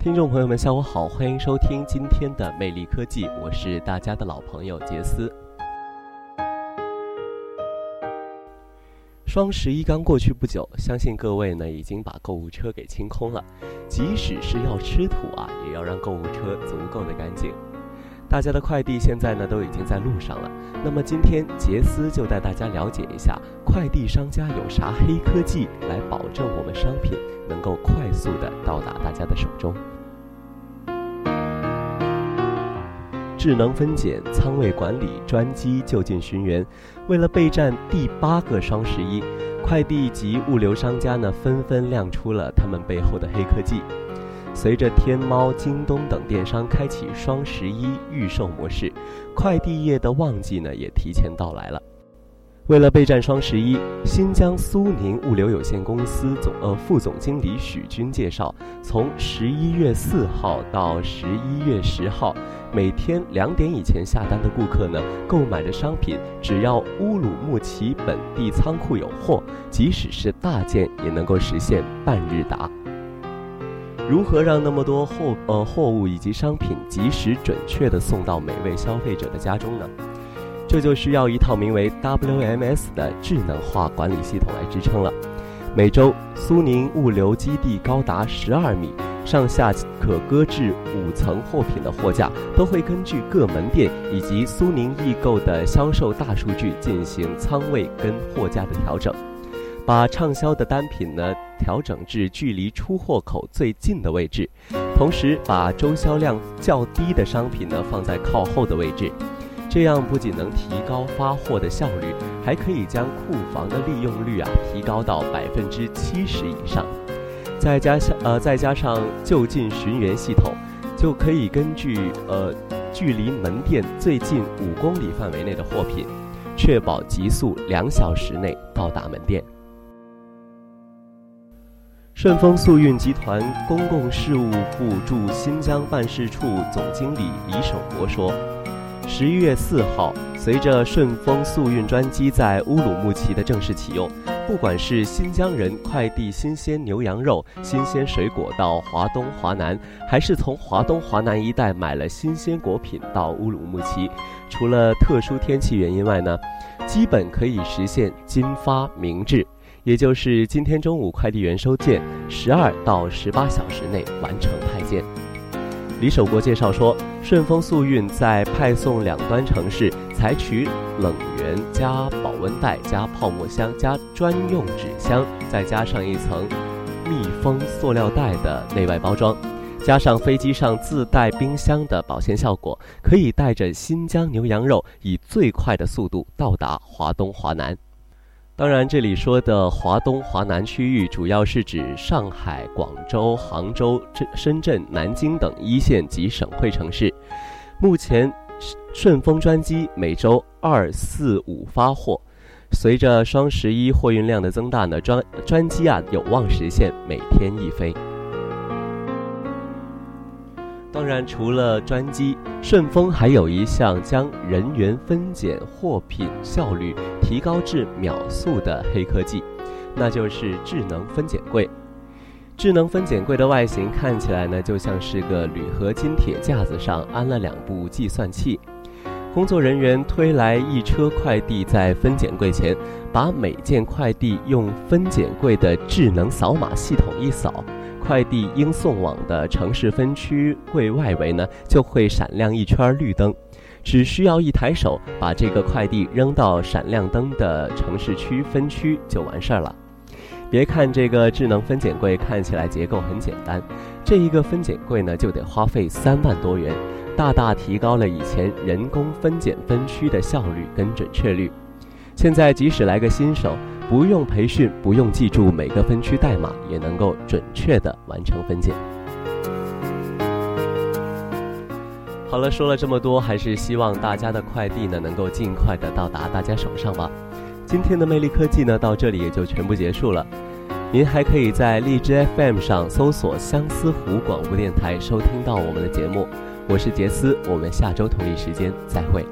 听众朋友们，下午好，欢迎收听今天的魅力科技，我是大家的老朋友杰斯。双十一刚过去不久，相信各位呢已经把购物车给清空了。即使是要吃土啊，也要让购物车足够的干净。大家的快递现在呢都已经在路上了。那么今天杰斯就带大家了解一下快递商家有啥黑科技来保证我们商品能够快速的到达大家的手中。智能分拣、仓位管理、专机就近寻源。为了备战第八个双十一，快递及物流商家呢纷纷亮出了他们背后的黑科技。随着天猫、京东等电商开启双十一预售模式，快递业的旺季呢也提前到来了。为了备战双十一，新疆苏宁物流有限公司总呃副总经理许军介绍，从十一月四号到十一月十号，每天两点以前下单的顾客呢，购买的商品只要乌鲁木齐本地仓库有货，即使是大件也能够实现半日达。如何让那么多货呃货物以及商品及时准确地送到每位消费者的家中呢？这就需要一套名为 WMS 的智能化管理系统来支撑了。每周，苏宁物流基地高达十二米，上下可搁置五层货品的货架，都会根据各门店以及苏宁易购的销售大数据进行仓位跟货架的调整，把畅销的单品呢调整至距离出货口最近的位置，同时把周销量较低的商品呢放在靠后的位置。这样不仅能提高发货的效率，还可以将库房的利用率啊提高到百分之七十以上。再加上呃再加上就近寻源系统，就可以根据呃距离门店最近五公里范围内的货品，确保极速两小时内到达门店。顺丰速运集团公共事务部驻新疆办事处总经理李守国说。十一月四号，随着顺丰速运专机在乌鲁木齐的正式启用，不管是新疆人快递新鲜牛羊肉、新鲜水果到华东、华南，还是从华东、华南一带买了新鲜果品到乌鲁木齐，除了特殊天气原因外呢，基本可以实现今发明制，也就是今天中午快递员收件，十二到十八小时内完成派件。李守国介绍说，顺丰速运在派送两端城市采取冷源加保温袋加泡沫箱加专用纸箱，再加上一层密封塑料袋的内外包装，加上飞机上自带冰箱的保鲜效果，可以带着新疆牛羊肉以最快的速度到达华东、华南。当然，这里说的华东、华南区域，主要是指上海、广州、杭州、深圳、南京等一线及省会城市。目前，顺丰专机每周二、四、五发货。随着双十一货运量的增大呢，专专机啊有望实现每天一飞。当然，除了专机，顺丰还有一项将人员分拣货品效率提高至秒速的黑科技，那就是智能分拣柜。智能分拣柜的外形看起来呢，就像是个铝合金铁架子上安了两部计算器，工作人员推来一车快递，在分拣柜前，把每件快递用分拣柜的智能扫码系统一扫。快递应送往的城市分区柜外围呢，就会闪亮一圈绿灯，只需要一抬手把这个快递扔到闪亮灯的城市区分区就完事儿了。别看这个智能分拣柜看起来结构很简单，这一个分拣柜呢就得花费三万多元，大大提高了以前人工分拣分区的效率跟准确率。现在即使来个新手。不用培训，不用记住每个分区代码，也能够准确的完成分拣。好了，说了这么多，还是希望大家的快递呢能够尽快的到达大家手上吧。今天的魅力科技呢到这里也就全部结束了。您还可以在荔枝 FM 上搜索相思湖广播电台收听到我们的节目。我是杰斯，我们下周同一时间再会。